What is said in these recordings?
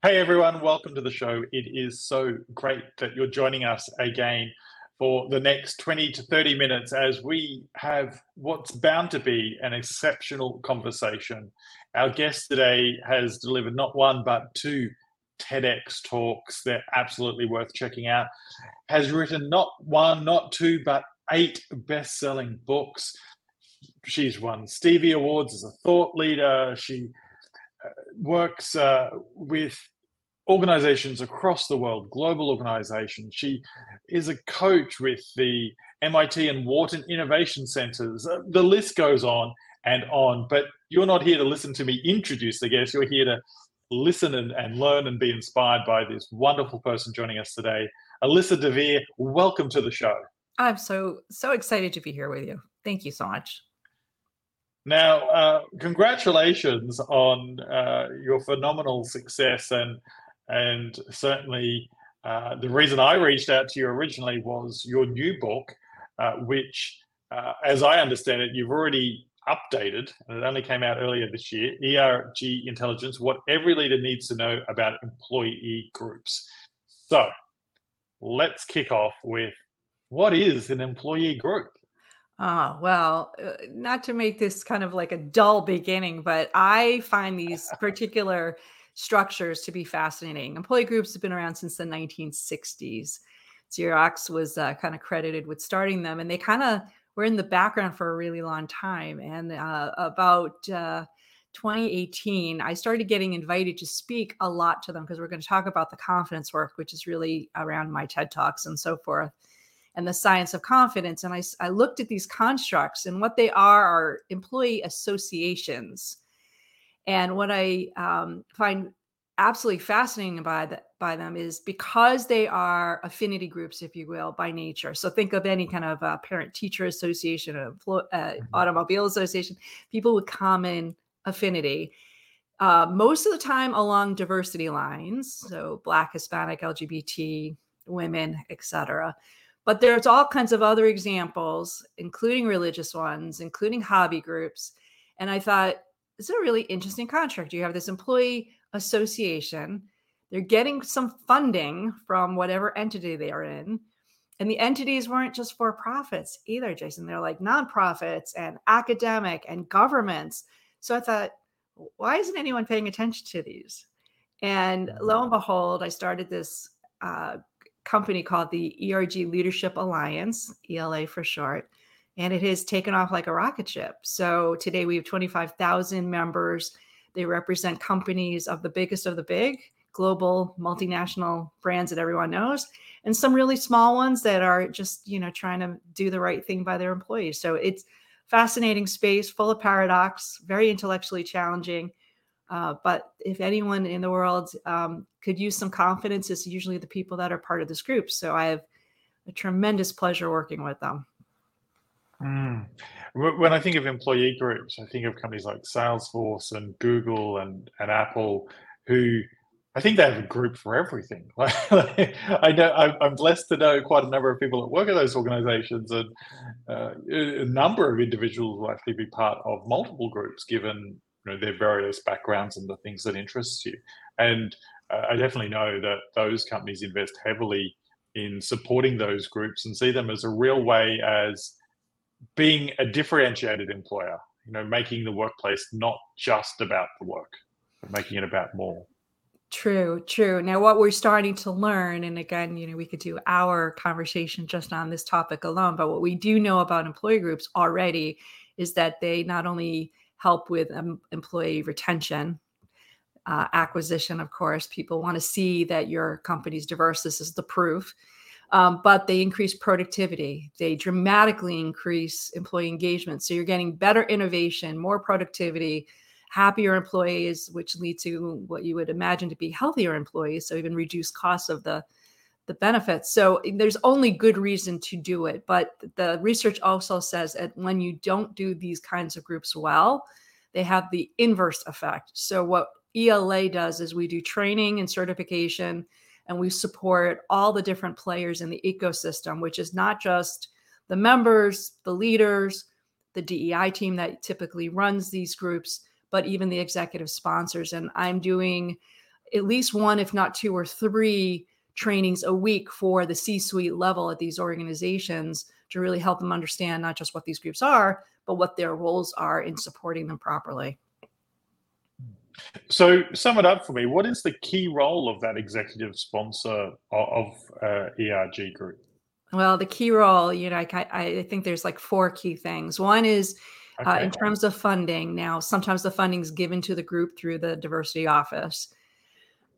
Hey everyone, welcome to the show. It is so great that you're joining us again for the next 20 to 30 minutes as we have what's bound to be an exceptional conversation. Our guest today has delivered not one but two TEDx talks. They're absolutely worth checking out. Has written not one, not two, but eight best selling books. She's won Stevie Awards as a thought leader. She works uh, with organizations across the world, global organizations. She is a coach with the MIT and Wharton Innovation Centers. Uh, the list goes on and on, but you're not here to listen to me introduce the guest. You're here to listen and, and learn and be inspired by this wonderful person joining us today. Alyssa Dver, welcome to the show. I'm so, so excited to be here with you. Thank you so much. Now, uh, congratulations on uh, your phenomenal success, and and certainly uh, the reason I reached out to you originally was your new book, uh, which, uh, as I understand it, you've already updated, and it only came out earlier this year. ERG Intelligence: What Every Leader Needs to Know About Employee Groups. So, let's kick off with what is an employee group? Ah, well, uh, not to make this kind of like a dull beginning, but I find these particular structures to be fascinating. Employee groups have been around since the 1960s. Xerox was uh, kind of credited with starting them, and they kind of were in the background for a really long time. And uh, about uh, 2018, I started getting invited to speak a lot to them because we're going to talk about the confidence work, which is really around my TED Talks and so forth and the science of confidence. And I, I looked at these constructs, and what they are are employee associations. And what I um, find absolutely fascinating by by them is because they are affinity groups, if you will, by nature. So think of any kind of uh, parent-teacher association, uh, mm-hmm. automobile association, people with common affinity. Uh, most of the time along diversity lines, so Black, Hispanic, LGBT, women, etc. But there's all kinds of other examples, including religious ones, including hobby groups. And I thought, this is a really interesting contract. You have this employee association, they're getting some funding from whatever entity they are in. And the entities weren't just for profits either, Jason. They're like nonprofits and academic and governments. So I thought, why isn't anyone paying attention to these? And lo and behold, I started this uh, company called the ERG Leadership Alliance, ELA for short, and it has taken off like a rocket ship. So today we have 25,000 members. They represent companies of the biggest of the big, global multinational brands that everyone knows, and some really small ones that are just, you know, trying to do the right thing by their employees. So it's fascinating space, full of paradox, very intellectually challenging. Uh, but if anyone in the world um, could use some confidence, it's usually the people that are part of this group. So I have a tremendous pleasure working with them. Mm. When I think of employee groups, I think of companies like Salesforce and Google and, and Apple, who I think they have a group for everything. I know I'm blessed to know quite a number of people that work at those organizations, and uh, a number of individuals will actually be part of multiple groups, given you know their various backgrounds and the things that interest you. And uh, I definitely know that those companies invest heavily in supporting those groups and see them as a real way as being a differentiated employer. You know, making the workplace not just about the work, but making it about more. True, true. Now, what we're starting to learn, and again, you know, we could do our conversation just on this topic alone, but what we do know about employee groups already is that they not only help with um, employee retention, uh, acquisition, of course. People want to see that your company's diverse. This is the proof. Um, but they increase productivity. They dramatically increase employee engagement. So you're getting better innovation, more productivity, happier employees, which lead to what you would imagine to be healthier employees. So even reduce costs of the the benefits. So eh, there's only good reason to do it. But the research also says that when you don't do these kinds of groups well, they have the inverse effect. So what ELA does is we do training and certification and we support all the different players in the ecosystem, which is not just the members, the leaders, the DEI team that typically runs these groups, but even the executive sponsors. And I'm doing at least one, if not two or three trainings a week for the C suite level at these organizations to really help them understand not just what these groups are, but what their roles are in supporting them properly. So, sum it up for me. What is the key role of that executive sponsor of uh, ERG Group? Well, the key role, you know, I, I think there's like four key things. One is uh, okay. uh, in terms of funding. Now, sometimes the funding is given to the group through the diversity office,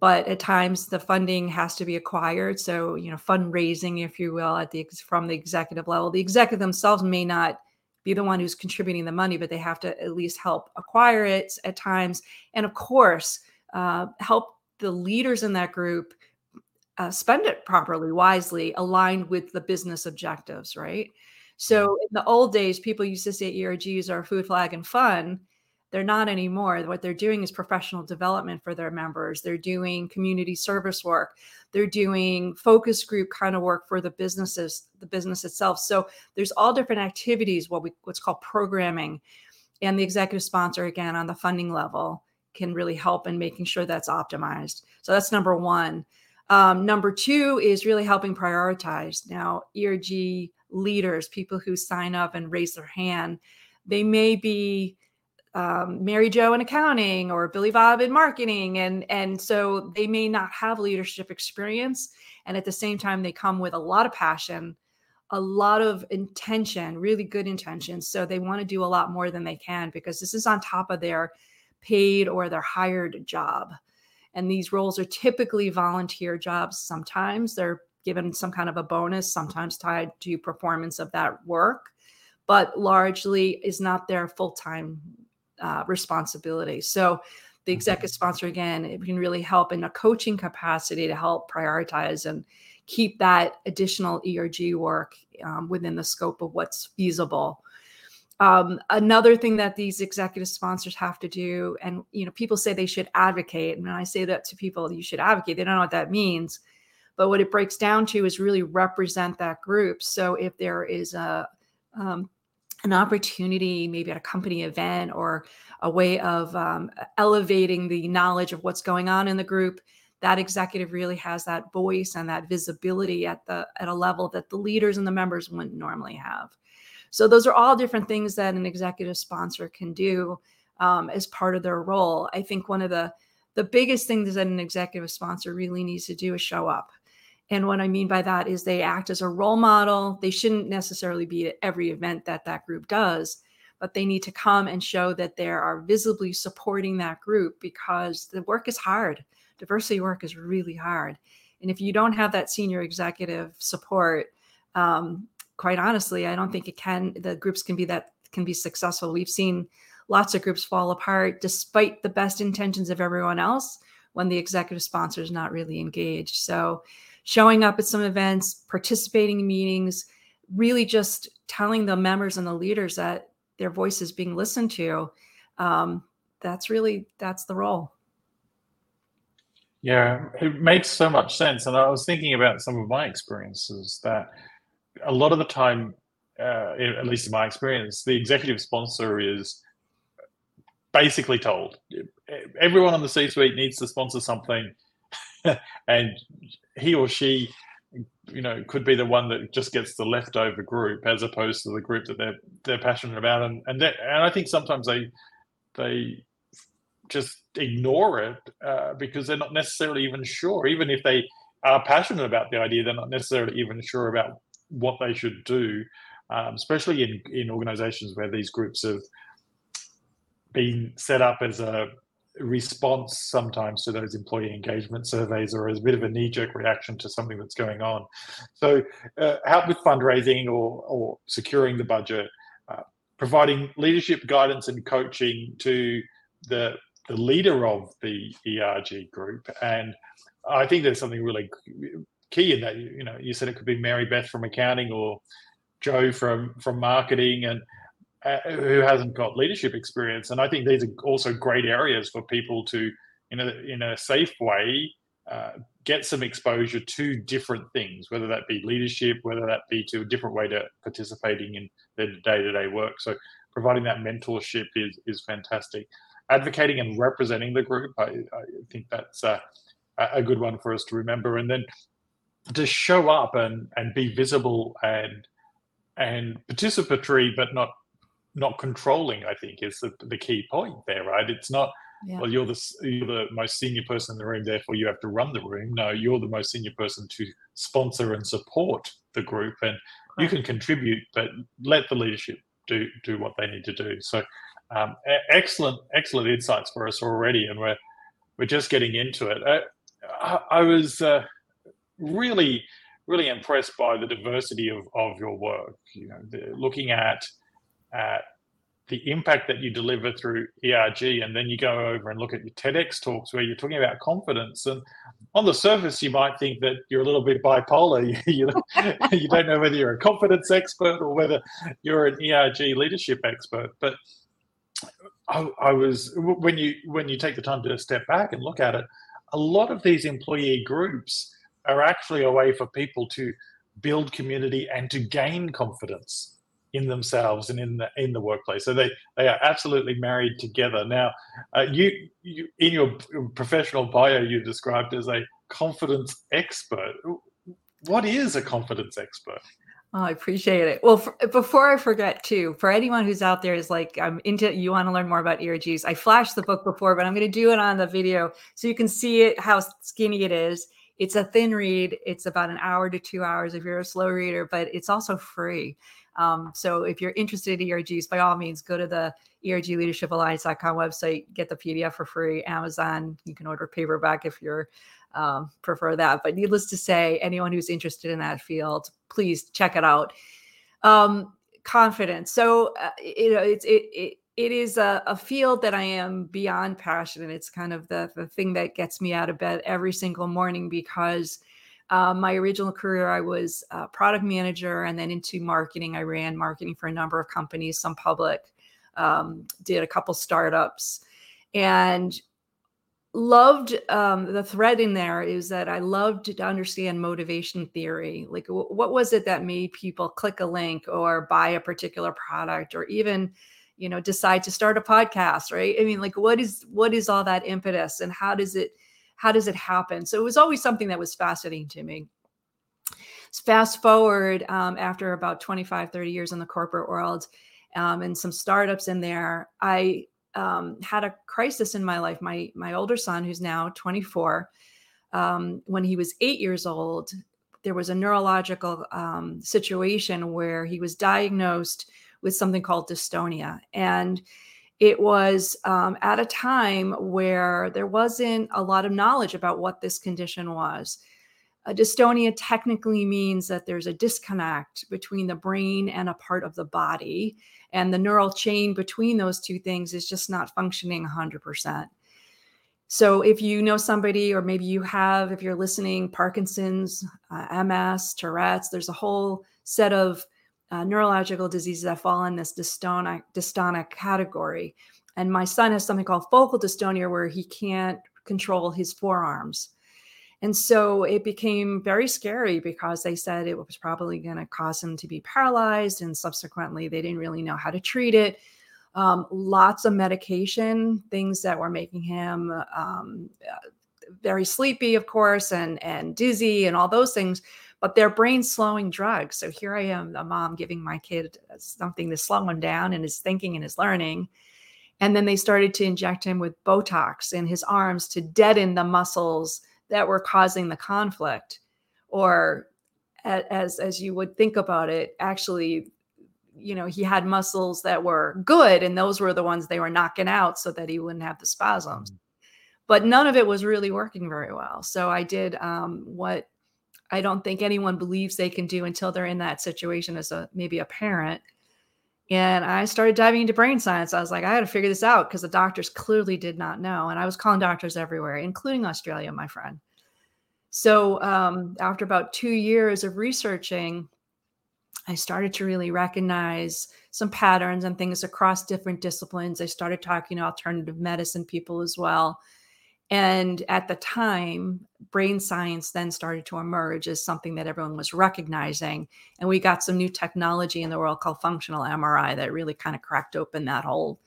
but at times the funding has to be acquired. So, you know, fundraising, if you will, at the from the executive level. The executive themselves may not be the one who's contributing the money, but they have to at least help acquire it at times. And of course, uh, help the leaders in that group uh, spend it properly, wisely, aligned with the business objectives, right? So mm-hmm. in the old days, people used to say ERGs are food, flag, and fun. They're not anymore. What they're doing is professional development for their members. They're doing community service work. They're doing focus group kind of work for the businesses, the business itself. So there's all different activities, what we what's called programming. And the executive sponsor, again, on the funding level, can really help in making sure that's optimized. So that's number one. Um, number two is really helping prioritize. Now, ERG leaders, people who sign up and raise their hand, they may be um, Mary Jo in accounting or Billy Bob in marketing, and and so they may not have leadership experience, and at the same time they come with a lot of passion, a lot of intention, really good intentions. So they want to do a lot more than they can because this is on top of their paid or their hired job. And these roles are typically volunteer jobs. Sometimes they're given some kind of a bonus, sometimes tied to performance of that work, but largely is not their full time uh, responsibility. So the executive sponsor, again, it can really help in a coaching capacity to help prioritize and keep that additional ERG work um, within the scope of what's feasible. Um, another thing that these executive sponsors have to do, and you know, people say they should advocate, and when I say that to people, you should advocate. They don't know what that means, but what it breaks down to is really represent that group. So if there is a um, an opportunity, maybe at a company event or a way of um, elevating the knowledge of what's going on in the group, that executive really has that voice and that visibility at the at a level that the leaders and the members wouldn't normally have. So those are all different things that an executive sponsor can do um, as part of their role. I think one of the the biggest things that an executive sponsor really needs to do is show up. And what I mean by that is they act as a role model. They shouldn't necessarily be at every event that that group does, but they need to come and show that they are visibly supporting that group because the work is hard. Diversity work is really hard. And if you don't have that senior executive support, um, quite honestly, I don't think it can, the groups can be that, can be successful. We've seen lots of groups fall apart despite the best intentions of everyone else when the executive sponsor is not really engaged. So, showing up at some events, participating in meetings, really just telling the members and the leaders that their voice is being listened to. Um, that's really that's the role. Yeah, it makes so much sense. And I was thinking about some of my experiences that a lot of the time, uh, at least in my experience, the executive sponsor is basically told everyone on the C suite needs to sponsor something. and he or she you know could be the one that just gets the leftover group as opposed to the group that they're they're passionate about. And and that, and I think sometimes they they just ignore it uh, because they're not necessarily even sure. Even if they are passionate about the idea they're not necessarily even sure about what they should do um, especially in in organizations where these groups have been set up as a response sometimes to those employee engagement surveys or as a bit of a knee-jerk reaction to something that's going on. So uh, help with fundraising or, or securing the budget, uh, providing leadership guidance and coaching to the, the leader of the ERG group. And I think there's something really key in that. You know, you said it could be Mary Beth from accounting or Joe from from marketing and uh, who hasn't got leadership experience. And I think these are also great areas for people to, in a, in a safe way, uh, get some exposure to different things, whether that be leadership, whether that be to a different way to participating in their day-to-day work. So providing that mentorship is is fantastic. Advocating and representing the group, I, I think that's uh, a, a good one for us to remember. And then to show up and and be visible and and participatory, but not not controlling. I think is the, the key point there, right? It's not yeah. well, you're the you're the most senior person in the room, therefore you have to run the room. No, you're the most senior person to sponsor and support the group, and you can contribute, but let the leadership do do what they need to do. So, um, excellent excellent insights for us already, and we're we're just getting into it. Uh, I, I, was uh, really really impressed by the diversity of, of your work. You know, the, looking at at the impact that you deliver through ERG, and then you go over and look at your TEDx talks where you're talking about confidence. And on the surface, you might think that you're a little bit bipolar. you, you don't know whether you're a confidence expert or whether you're an ERG leadership expert. But I, I was when you when you take the time to step back and look at it, a lot of these employee groups are actually a way for people to build community and to gain confidence in themselves and in the in the workplace. So they they are absolutely married together. Now, uh, you, you in your professional bio, you described as a confidence expert. What is a confidence expert? Oh, I appreciate it. Well, for, before I forget, too, for anyone who's out there is like, I'm into, you want to learn more about ERGs. I flashed the book before, but I'm going to do it on the video so you can see it, how skinny it is. It's a thin read. It's about an hour to two hours if you're a slow reader, but it's also free. Um, so if you're interested in ERGs, by all means, go to the ergleadershipalliance.com website, get the PDF for free. Amazon, you can order paperback if you're um, prefer that. But needless to say, anyone who's interested in that field, please check it out. Um, confidence. So uh, you know, it's it, it it is a, a, field that I am beyond passionate. It's kind of the the thing that gets me out of bed every single morning because um, my original career, I was a product manager and then into marketing. I ran marketing for a number of companies, some public, um, did a couple startups, and loved um, the thread in there is that I loved to understand motivation theory. Like, w- what was it that made people click a link or buy a particular product or even you know decide to start a podcast right i mean like what is what is all that impetus and how does it how does it happen? So it was always something that was fascinating to me. Fast forward um, after about 25, 30 years in the corporate world um, and some startups in there, I um, had a crisis in my life. My my older son, who's now 24, um, when he was eight years old, there was a neurological um, situation where he was diagnosed with something called dystonia, and it was um, at a time where there wasn't a lot of knowledge about what this condition was. A dystonia technically means that there's a disconnect between the brain and a part of the body, and the neural chain between those two things is just not functioning 100%. So, if you know somebody, or maybe you have, if you're listening, Parkinson's, uh, MS, Tourette's, there's a whole set of uh, neurological diseases that fall in this dystonic, dystonic category. And my son has something called focal dystonia where he can't control his forearms. And so it became very scary because they said it was probably going to cause him to be paralyzed. And subsequently, they didn't really know how to treat it. Um, lots of medication, things that were making him um, very sleepy, of course, and, and dizzy, and all those things but they're brain slowing drugs. So here I am, a mom giving my kid something to slow him down in his thinking and his learning. And then they started to inject him with Botox in his arms to deaden the muscles that were causing the conflict. Or as as you would think about it, actually, you know, he had muscles that were good, and those were the ones they were knocking out so that he wouldn't have the spasms. Mm. But none of it was really working very well. So I did um, what I don't think anyone believes they can do until they're in that situation as a maybe a parent. And I started diving into brain science. I was like, I got to figure this out because the doctors clearly did not know. And I was calling doctors everywhere, including Australia, my friend. So um, after about two years of researching, I started to really recognize some patterns and things across different disciplines. I started talking to alternative medicine people as well. And at the time, brain science then started to emerge as something that everyone was recognizing. And we got some new technology in the world called functional MRI that really kind of cracked open that whole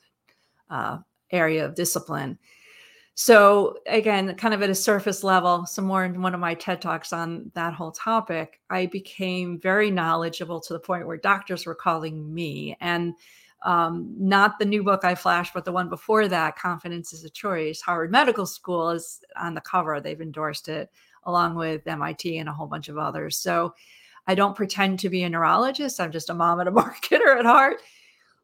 uh, area of discipline. so again kind of at a surface level some more in one of my ted talks on that whole topic i became very knowledgeable to the point where doctors were calling me and um, not the new book i flashed but the one before that confidence is a choice harvard medical school is on the cover. They've endorsed it along with mit and a whole bunch of others. So i don't pretend to be a neurologist. I'm just a mom and a marketer at heart.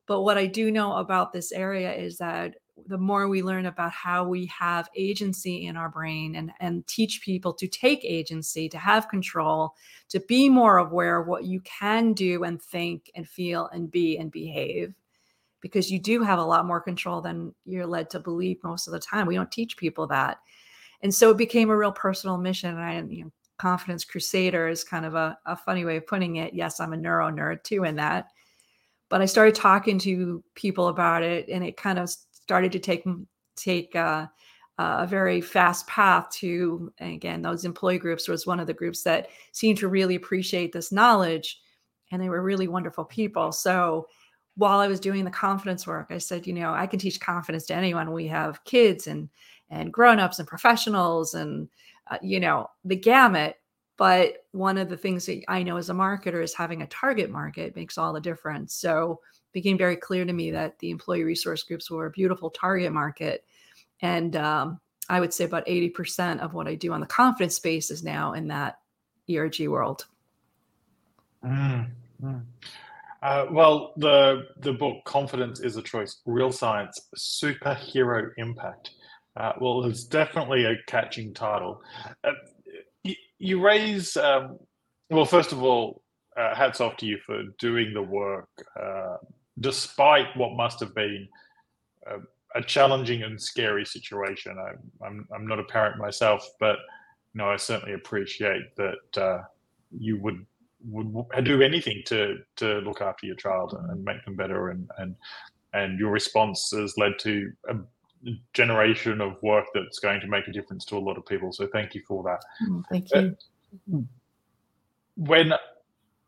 But what i do know about this area is that the more we learn about how we have agency in our brain and, and teach people to take agency, to have control, to be more aware of what you can do and think and feel and be and behave, because you do have a lot more control than you're led to believe most of the time. We don't teach people that. And so it became a real personal mission. And I, you know, confidence crusader is kind of a, a funny way of putting it. Yes, I'm a neuro nerd too in that. But I started talking to people about it and it kind of started to take take uh, a very fast path to again those employee groups was one of the groups that seemed to really appreciate this knowledge and they were really wonderful people so while i was doing the confidence work i said you know i can teach confidence to anyone we have kids and and grown-ups and professionals and uh, you know the gamut but one of the things that i know as a marketer is having a target market makes all the difference so it became very clear to me that the employee resource groups were a beautiful target market. And um, I would say about 80% of what I do on the confidence space is now in that ERG world. Mm, mm. Uh, well, the the book "Confidence is a Choice: Real Science, Superhero Impact." Uh, well, it's definitely a catching title. Uh, you, you, raise, um, well, first of all, uh, hats off to you for doing the work uh, despite what must have been a, a challenging and scary situation. I, I'm, I'm not a parent myself, but you know, I certainly appreciate that uh, you would would do anything to to look after your child and make them better and and and your response has led to a generation of work that's going to make a difference to a lot of people. So thank you for that. Mm, thank you. uh, when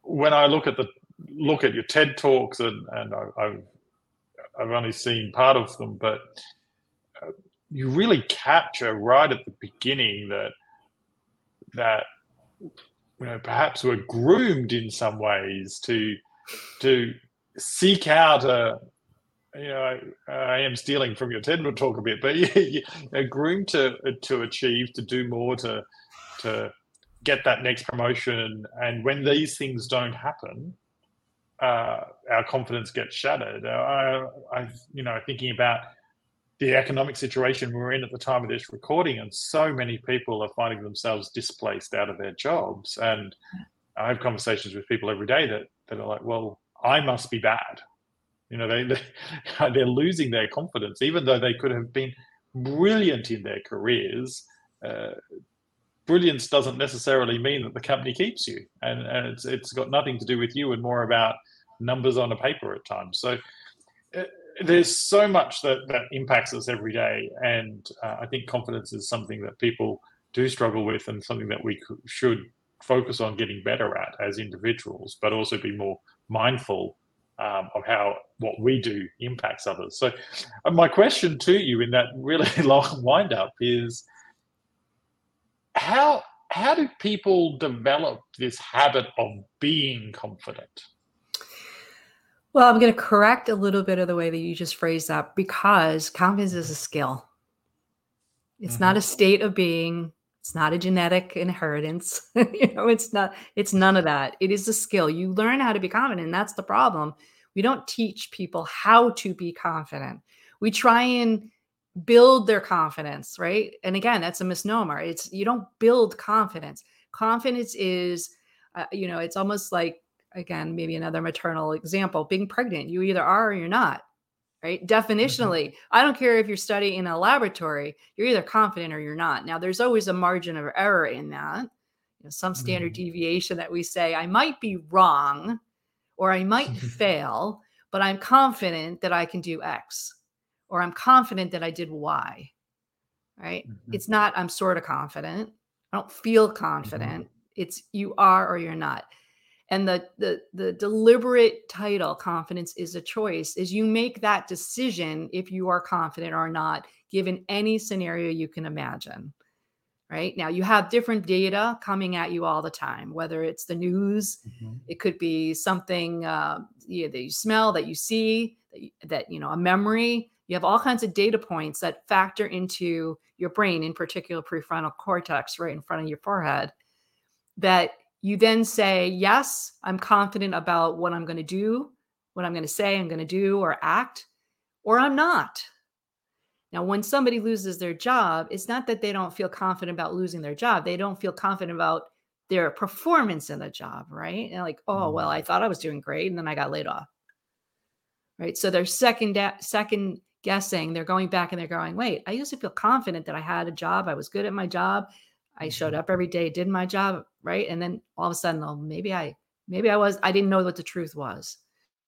when i look at the look at your TED talks, and and I, have I've only seen part of them, but uh, you really capture right at the beginning that that you know perhaps we're groomed in some ways to to seek out a you know I, I am stealing from your TED talk a bit, but you, you, groomed to to achieve, to do more, to to get that next promotion, and when these things don't happen, uh, our confidence gets shattered. I, I, you know, thinking about the economic situation we're in at the time of this recording, and so many people are finding themselves displaced out of their jobs. And I have conversations with people every day that that are like, "Well, I must be bad." You know, they, they they're losing their confidence, even though they could have been brilliant in their careers. Uh, brilliance doesn't necessarily mean that the company keeps you, and, and it's it's got nothing to do with you, and more about numbers on a paper at times. So uh, there's so much that that impacts us every day, and uh, I think confidence is something that people do struggle with, and something that we should focus on getting better at as individuals, but also be more mindful um, of how what we do impacts others. So, uh, my question to you in that really long wind up is how how do people develop this habit of being confident? Well, I'm going to correct a little bit of the way that you just phrased that because confidence is a skill. It's mm-hmm. not a state of being. It's not a genetic inheritance. you know, it's not, it's none of that. It is a skill. You learn how to be confident. And that's the problem. We don't teach people how to be confident. We try and build their confidence, right? And again, that's a misnomer. It's you don't build confidence. Confidence is, uh, you know, it's almost like again, maybe another maternal example, being pregnant, you either are or you're not, right? Mm-hmm. Definitionally, mm-hmm. I don't care if you're studying in a laboratory, you're either confident or you're not. Now, there's always a margin of error in that, you know, some standard mm-hmm. deviation that we say, I might be wrong or I might fail, but I'm confident that I can do X or I'm confident that I did Y, right? Mm-hmm. It's not, I'm sort of confident. I don't feel mm-hmm. confident. It's you are or you're not and the the the deliberate title confidence is a choice is you make that decision if you are confident or not given any scenario you can imagine. Right now, you have different data coming at you all the time, whether it's the news, mm-hmm. it could be something uh, that you smell, that you see, that, you, that you know, a memory. You have all kinds of data points that factor into your brain, in particular prefrontal cortex, right in front of your forehead, that you then say, Yes, I'm confident about what I'm going to do, what I'm going to say, I'm going to do or act, or I'm not. Now, when somebody loses their job, it's not that they don't feel confident about losing their job. They don't feel confident about their performance in the job, right? And like, oh, well, I mm. thought I was doing great and then I got laid off. Right. So they're second second guessing. They're going back and they're going, wait, I used to feel confident that I had a job. I was good at my job. I showed mm-hmm. up every day, did my job, right? And then all of a sudden, oh, maybe I maybe I was I didn't know what the truth was.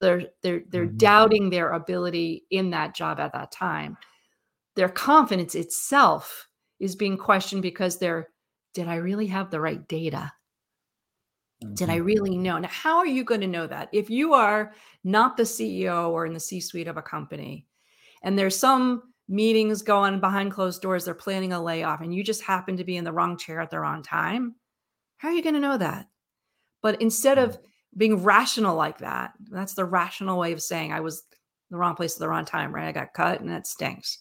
They're they're they're mm-hmm. doubting their ability in that job at that time. Their confidence itself is being questioned because they're did I really have the right data? Mm-hmm. Did I mm-hmm. really know? Now, how are you going to know that? If you are not the CEO or in the C suite of a company, and there's some meetings going behind closed doors, they're planning a layoff, and you just happen to be in the wrong chair at the wrong time, how are you going to know that? But instead of mm. being rational like that, that's the rational way of saying I was the wrong place at the wrong time, right? I got cut and that stinks.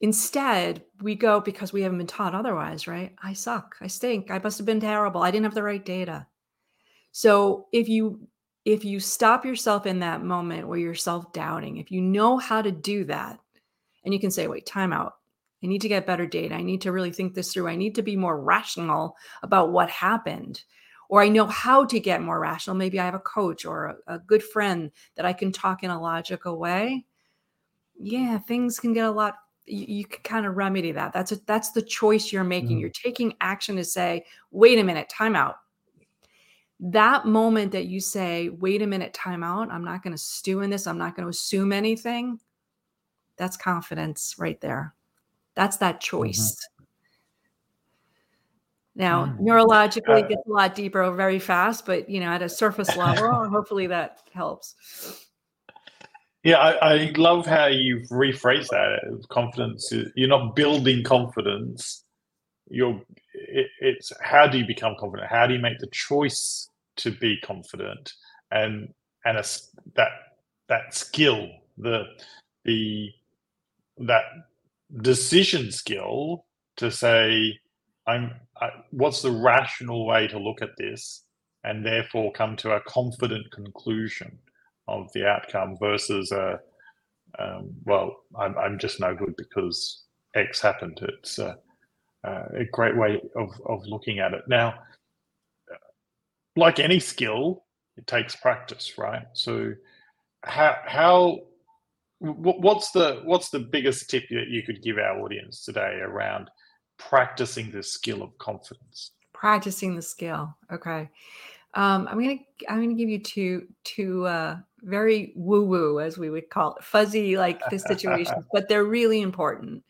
Instead, we go because we haven't been taught otherwise, right? I suck. I stink. I must have been terrible. I didn't have the right data. So if you if you stop yourself in that moment where you're self-doubting, if you know how to do that, and you can say, wait, time out. I need to get better data. I need to really think this through. I need to be more rational about what happened. Or I know how to get more rational. Maybe I have a coach or a, a good friend that I can talk in a logical way. Yeah, things can get a lot you, you can kind of remedy that. That's a, that's the choice you're making. Mm. You're taking action to say, wait a minute, time out. That moment that you say, wait a minute, time out. I'm not going to stew in this. I'm not going to assume anything. That's confidence right there. That's that mm-hmm. choice. Mm-hmm. Now, mm. neurologically, uh, it gets a lot deeper very fast, but you know, at a surface level, hopefully that helps. Yeah, I, I, love how you've rephrased that. Confidence. You're not building confidence. You're. It, it's how do you become confident? How do you make the choice to be confident? And and a, that that skill, the the that decision skill to say, I'm. I, what's the rational way to look at this, and therefore come to a confident conclusion of the outcome versus a um, well, I'm, I'm just no good because X happened. It's a, a great way of, of looking at it. Now, like any skill, it takes practice, right? So, how how what's the what's the biggest tip that you could give our audience today around practicing the skill of confidence? Practicing the skill. Okay. Um, I'm gonna I'm gonna give you two two uh, very woo woo as we would call it, fuzzy like the situations, but they're really important.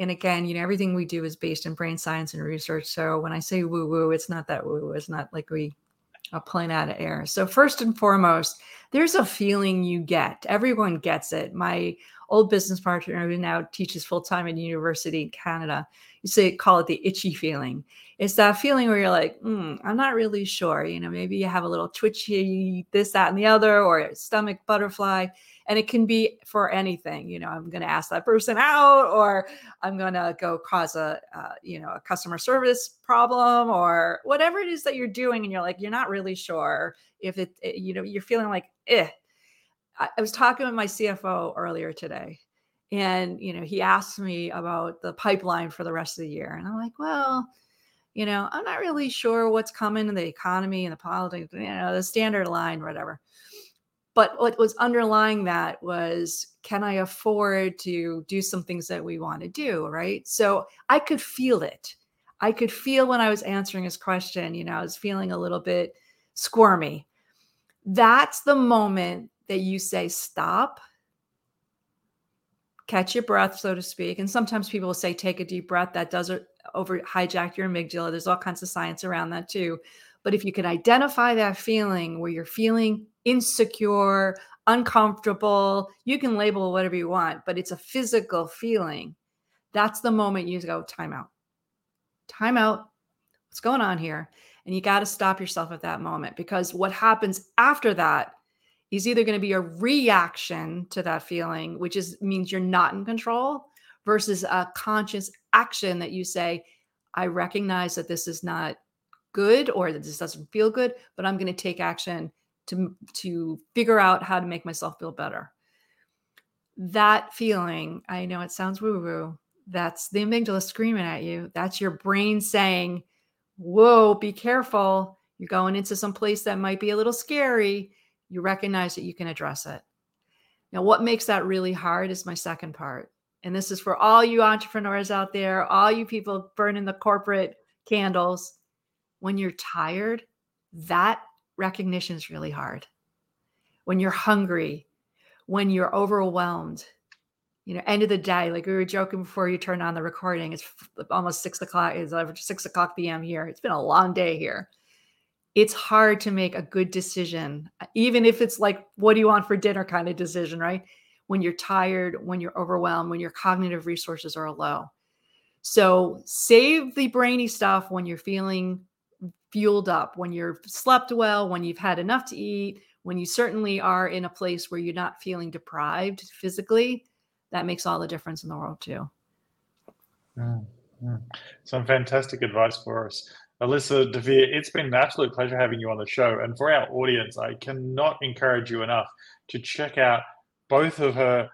And again, you know, everything we do is based in brain science and research. So when I say woo woo, it's not that woo. It's not like we are playing out of air. So first and foremost, there's a feeling you get. Everyone gets it. My old business partner who now teaches full time at university in Canada you say call it the itchy feeling. It's that feeling where you're like, mm, I'm not really sure. You know, maybe you have a little twitchy, this, that, and the other, or stomach butterfly. And it can be for anything. You know, I'm going to ask that person out, or I'm going to go cause a, uh, you know, a customer service problem, or whatever it is that you're doing. And you're like, you're not really sure if it, it you know, you're feeling like, eh. I, I was talking with my CFO earlier today, and you know he asked me about the pipeline for the rest of the year and i'm like well you know i'm not really sure what's coming in the economy and the politics you know the standard line whatever but what was underlying that was can i afford to do some things that we want to do right so i could feel it i could feel when i was answering his question you know i was feeling a little bit squirmy that's the moment that you say stop catch your breath, so to speak. And sometimes people will say, take a deep breath. That does uh, over hijack your amygdala. There's all kinds of science around that too. But if you can identify that feeling where you're feeling insecure, uncomfortable. You can label whatever you want, but it's a physical feeling. That's the moment you go, time out. Time out. What's going on here? And you got to stop yourself at that moment because what happens after that is either going to be a reaction to that feeling, which is means you're not in control, versus a conscious action that you say, I recognize that this is not good or that this doesn't feel good, but I'm going to take action to to figure out how to make myself feel better. That feeling, I know it sounds woo-woo. That's the amygdala screaming at you. That's your brain saying, "Whoa, be careful. You're going into some place that might be a little scary." You recognize that you can address it. Now, what makes that really hard is my second part. And this is for all you entrepreneurs out there, all you people burning the corporate candles. When you're tired, that recognition is really hard. When you're hungry, when you're overwhelmed, you know, end of the day, like we were joking before you turned on the recording, it's almost six o'clock, it's over six o'clock PM here. It's been a long day here. It's hard to make a good decision, uh, even if it's like, what do you want for dinner kind of decision, right? When you're tired, when you're overwhelmed, when your cognitive resources are low. So save the brainy stuff when you're feeling fueled up, when you've slept well, when you've had enough to eat, when you certainly are in a place where you're not feeling deprived physically, that makes all the difference in the world too. Mm, mm. Some fantastic advice for us. Alyssa Dver, it's been an absolute pleasure having you on the show. And for our audience, I cannot encourage you enough to check out both of her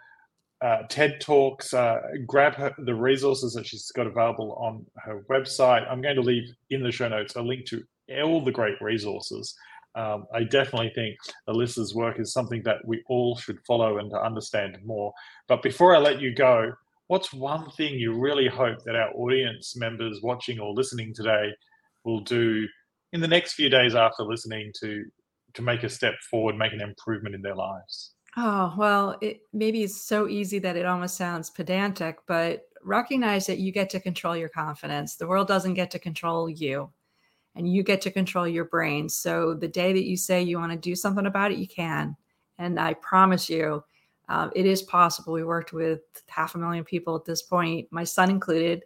uh, TED Talks, uh, grab her, the resources that she's got available on her website. I'm going to leave in the show notes a link to all the great resources. Um, I definitely think Alyssa's work is something that we all should follow and to understand more. But before I let you go, what's one thing you really hope that our audience members watching or listening today will do in the next few days after listening to to make a step forward, make an improvement in their lives? Oh, well, it maybe it's so easy that it almost sounds pedantic, but recognize that you get to control your confidence. The world doesn't get to control you, and you get to control your brain. So the day that you say you want to do something about it, you can. And I promise you, uh, it is possible. We worked with half a million people at this point, my son included.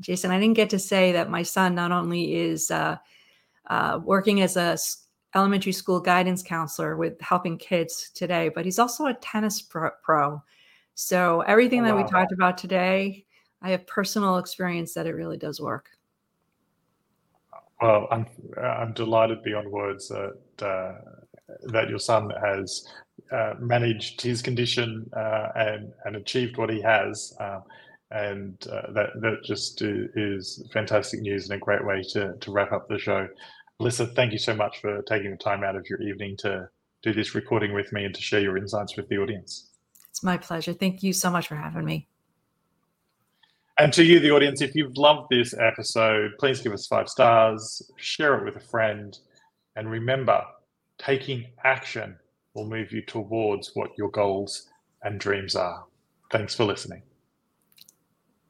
Jason, I didn't get to say that my son not only is uh, uh, working as a elementary school guidance counselor with helping kids today, but he's also a tennis pro. So everything oh, that we talked about today, I have personal experience that it really does work. Well, I'm I'm delighted beyond words that uh, that your son has uh, managed his condition uh, and and achieved what he has, um, and uh, that that just is fantastic news and a great way to to wrap up the show. Alyssa, thank you so much for taking the time out of your evening to do this recording with me and to share your insights with the audience. It's my pleasure. Thank you so much for having me. And to you, the audience, if you've loved this episode, please give us five stars, share it with a friend, and remember, taking action will move you towards what your goals and dreams are. Thanks for listening.